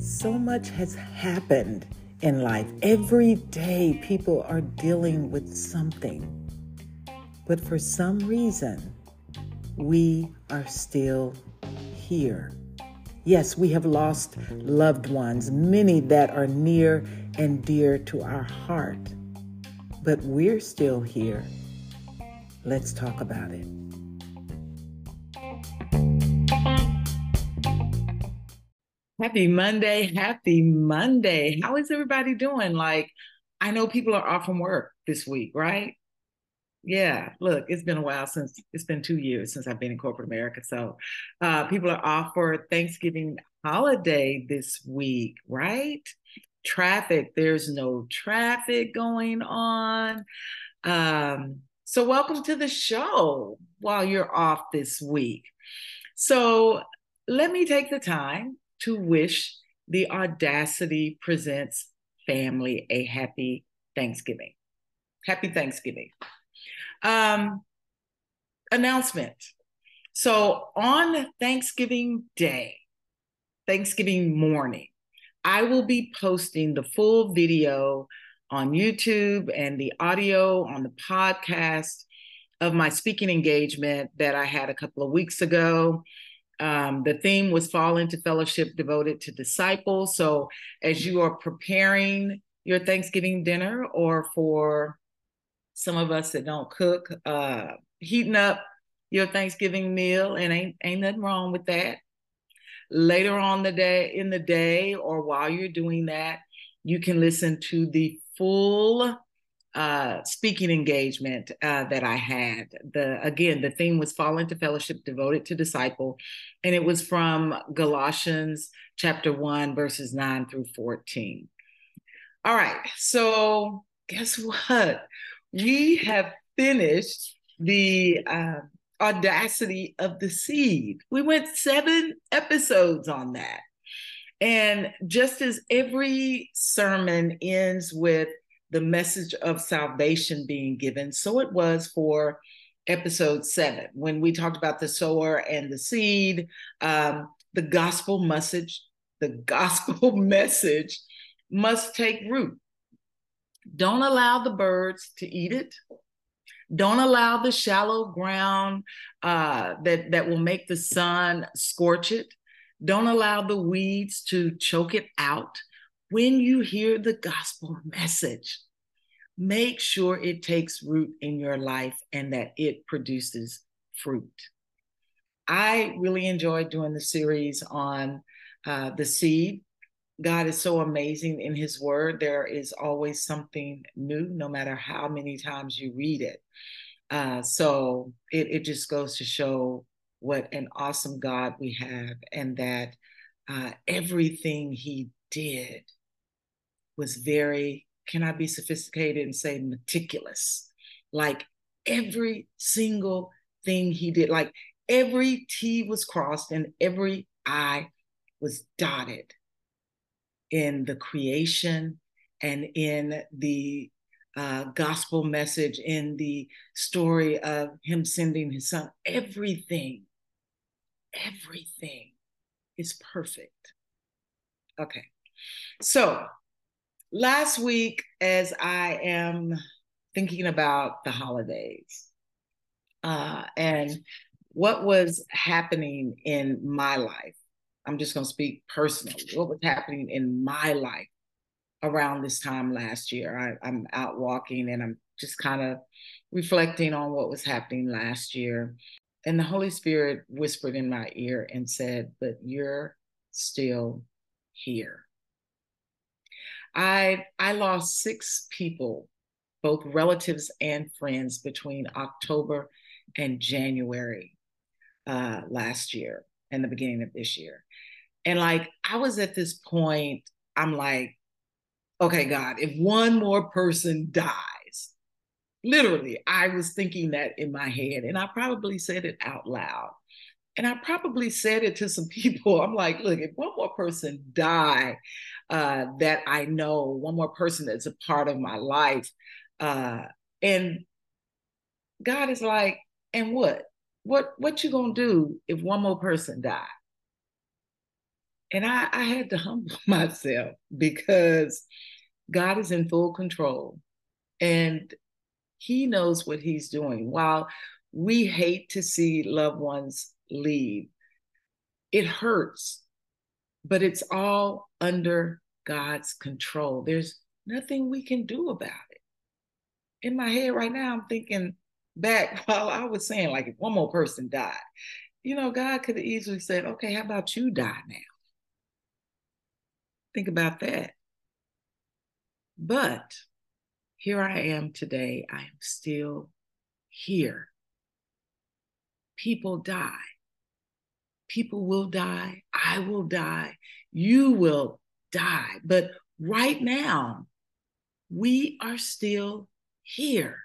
So much has happened in life. Every day, people are dealing with something. But for some reason, we are still here. Yes, we have lost loved ones, many that are near and dear to our heart. But we're still here. Let's talk about it. Happy Monday. Happy Monday. How is everybody doing? Like, I know people are off from work this week, right? Yeah, look, it's been a while since it's been two years since I've been in corporate America. So, uh, people are off for Thanksgiving holiday this week, right? Traffic, there's no traffic going on. Um, so, welcome to the show while you're off this week. So, let me take the time to wish the Audacity Presents family a happy Thanksgiving. Happy Thanksgiving. Um, announcement. So on Thanksgiving Day, Thanksgiving morning, I will be posting the full video on YouTube and the audio on the podcast of my speaking engagement that I had a couple of weeks ago. Um, the theme was Fall into Fellowship devoted to disciples. So, as you are preparing your Thanksgiving dinner, or for some of us that don't cook, uh, heating up your Thanksgiving meal, and ain't ain't nothing wrong with that. Later on the day, in the day, or while you're doing that, you can listen to the full uh, speaking engagement uh, that I had. The again, the theme was "Fall into Fellowship, devoted to disciple," and it was from Galatians chapter one, verses nine through fourteen. All right, so guess what? We have finished the uh, audacity of the seed. We went seven episodes on that. And just as every sermon ends with the message of salvation being given. So it was for episode seven when we talked about the sower and the seed, um, the gospel message, the gospel message must take root. Don't allow the birds to eat it. Don't allow the shallow ground uh, that, that will make the sun scorch it. Don't allow the weeds to choke it out when you hear the gospel message, make sure it takes root in your life and that it produces fruit. I really enjoyed doing the series on uh, the seed. God is so amazing in His Word. There is always something new, no matter how many times you read it. Uh, so it, it just goes to show what an awesome God we have, and that uh, everything He did was very, can I be sophisticated and say meticulous? Like every single thing he did, like every T was crossed and every I was dotted in the creation and in the uh, gospel message, in the story of him sending his son. Everything, everything is perfect. Okay. So last week, as I am thinking about the holidays uh, and what was happening in my life, I'm just going to speak personally, what was happening in my life around this time last year. I, I'm out walking and I'm just kind of reflecting on what was happening last year. And the Holy Spirit whispered in my ear and said, But you're still here. I I lost six people, both relatives and friends, between October and January uh, last year and the beginning of this year. And like I was at this point, I'm like, okay, God, if one more person dies, literally, I was thinking that in my head, and I probably said it out loud. And I probably said it to some people. I'm like, look, if one more person die, uh, that I know, one more person that's a part of my life. Uh, and God is like, and what? what what you gonna do if one more person died? And I, I had to humble myself because God is in full control and he knows what he's doing. While we hate to see loved ones leave, it hurts, but it's all under God's control. There's nothing we can do about it. In my head right now, I'm thinking back while I was saying, like, if one more person died, you know, God could have easily said, okay, how about you die now? Think about that. But here I am today. I am still here. People die. People will die. I will die. You will die. But right now, we are still here.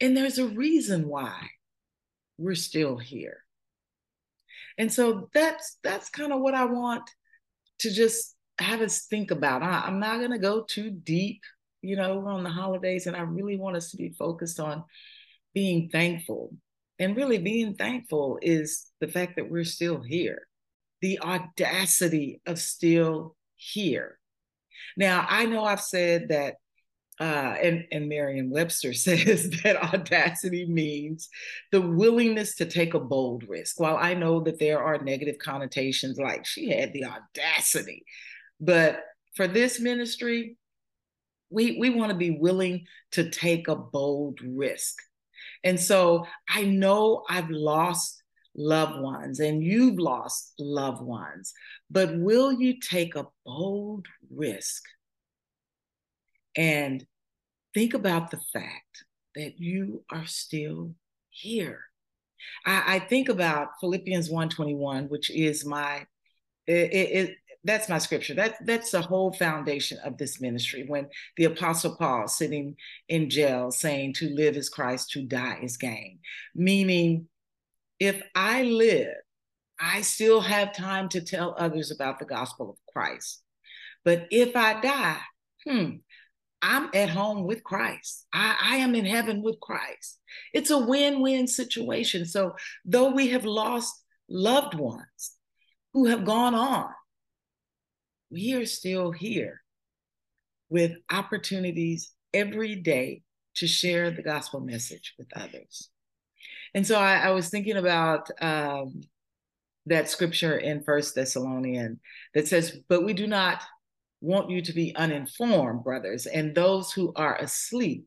And there's a reason why we're still here. And so that's that's kind of what I want to just have us think about. I, am not going to go too deep, you know, on the holidays, and I really want us to be focused on being thankful. And really, being thankful is the fact that we're still here, the audacity of still here. Now, I know I've said that uh, and, and Merriam Webster says that audacity means the willingness to take a bold risk. While I know that there are negative connotations, like she had the audacity, but for this ministry, we, we want to be willing to take a bold risk. And so I know I've lost loved ones and you've lost loved ones, but will you take a bold risk? and think about the fact that you are still here. I, I think about Philippians 121, which is my it, it, that's my scripture. That that's the whole foundation of this ministry. When the apostle Paul sitting in jail saying to live is Christ, to die is gain. Meaning, if I live, I still have time to tell others about the gospel of Christ. But if I die, hmm, I'm at home with Christ. I, I, am in heaven with Christ. It's a win win situation. So, though we have lost loved ones who have gone on, we are still here with opportunities every day to share the gospel message with others. And so I, I was thinking about um, that scripture in First Thessalonian that says, "But we do not want you to be uninformed, brothers, and those who are asleep,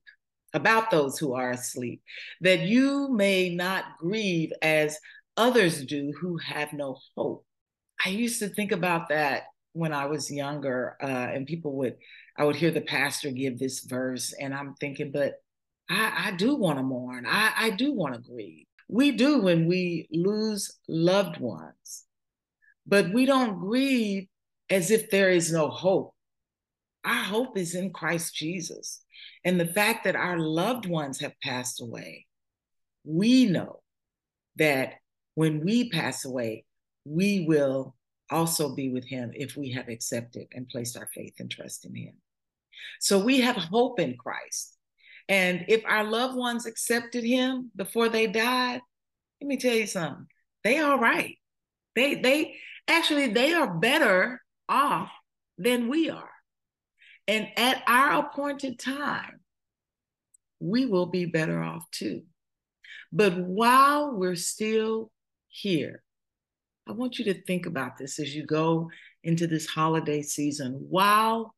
about those who are asleep, that you may not grieve as others do who have no hope. I used to think about that when I was younger, uh, and people would, I would hear the pastor give this verse, and I'm thinking, but I, I do want to mourn. I, I do want to grieve. We do when we lose loved ones, but we don't grieve as if there is no hope. Our hope is in Christ Jesus. And the fact that our loved ones have passed away, we know that when we pass away, we will also be with him if we have accepted and placed our faith and trust in him. So we have hope in Christ. And if our loved ones accepted him before they died, let me tell you something. They all right. They they actually they are better off than we are. And at our appointed time, we will be better off too. But while we're still here, I want you to think about this as you go into this holiday season. While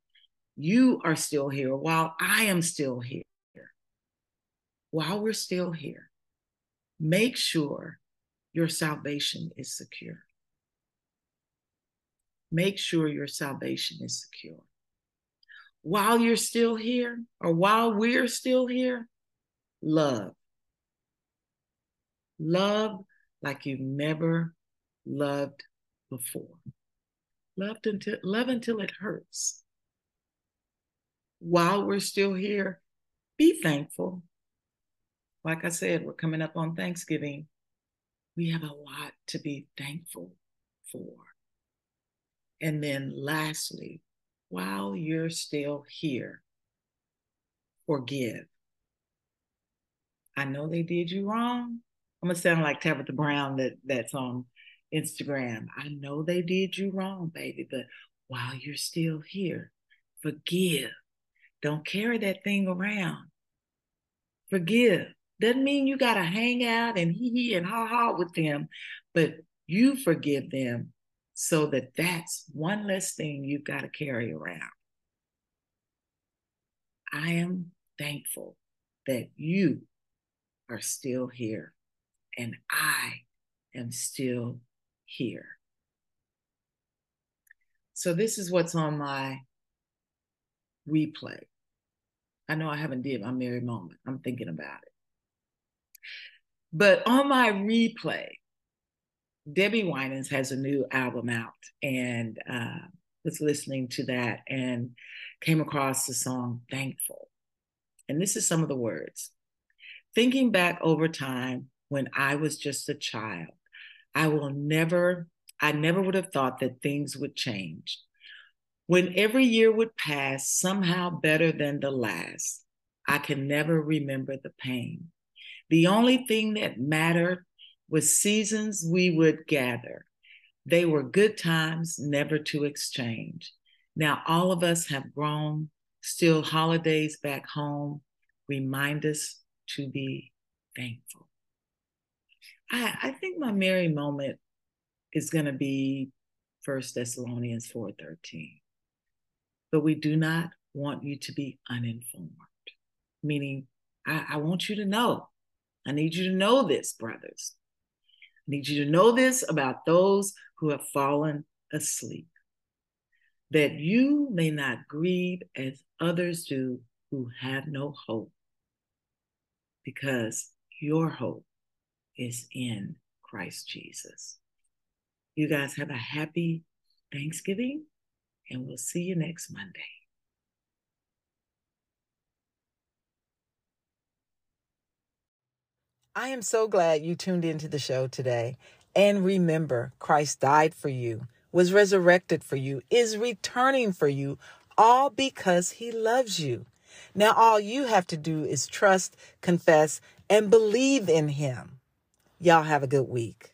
you are still here, while I am still here, while we're still here, make sure your salvation is secure make sure your salvation is secure. While you're still here, or while we're still here, love. Love like you've never loved before. Loved until love until it hurts. While we're still here, be thankful. Like I said, we're coming up on Thanksgiving. We have a lot to be thankful for. And then lastly, while you're still here, forgive. I know they did you wrong, I'm gonna sound like Tabitha Brown that that's on Instagram. I know they did you wrong, baby, but while you're still here, forgive. Don't carry that thing around. Forgive. Doesn't mean you gotta hang out and hee hee and ha ha with them, but you forgive them so that that's one less thing you've got to carry around. I am thankful that you are still here and I am still here. So this is what's on my replay. I know I haven't did my Mary moment. I'm thinking about it. But on my replay, Debbie Winans has a new album out and uh, was listening to that and came across the song Thankful. And this is some of the words. Thinking back over time when I was just a child, I will never, I never would have thought that things would change. When every year would pass somehow better than the last, I can never remember the pain. The only thing that mattered was seasons we would gather. They were good times, never to exchange. Now all of us have grown, still holidays back home remind us to be thankful. I, I think my Mary moment is going to be First Thessalonians 4:13. But we do not want you to be uninformed, meaning I, I want you to know. I need you to know this, brothers I need you to know this about those who have fallen asleep, that you may not grieve as others do who have no hope, because your hope is in Christ Jesus. You guys have a happy Thanksgiving, and we'll see you next Monday. I am so glad you tuned into the show today. And remember, Christ died for you, was resurrected for you, is returning for you, all because he loves you. Now, all you have to do is trust, confess, and believe in him. Y'all have a good week.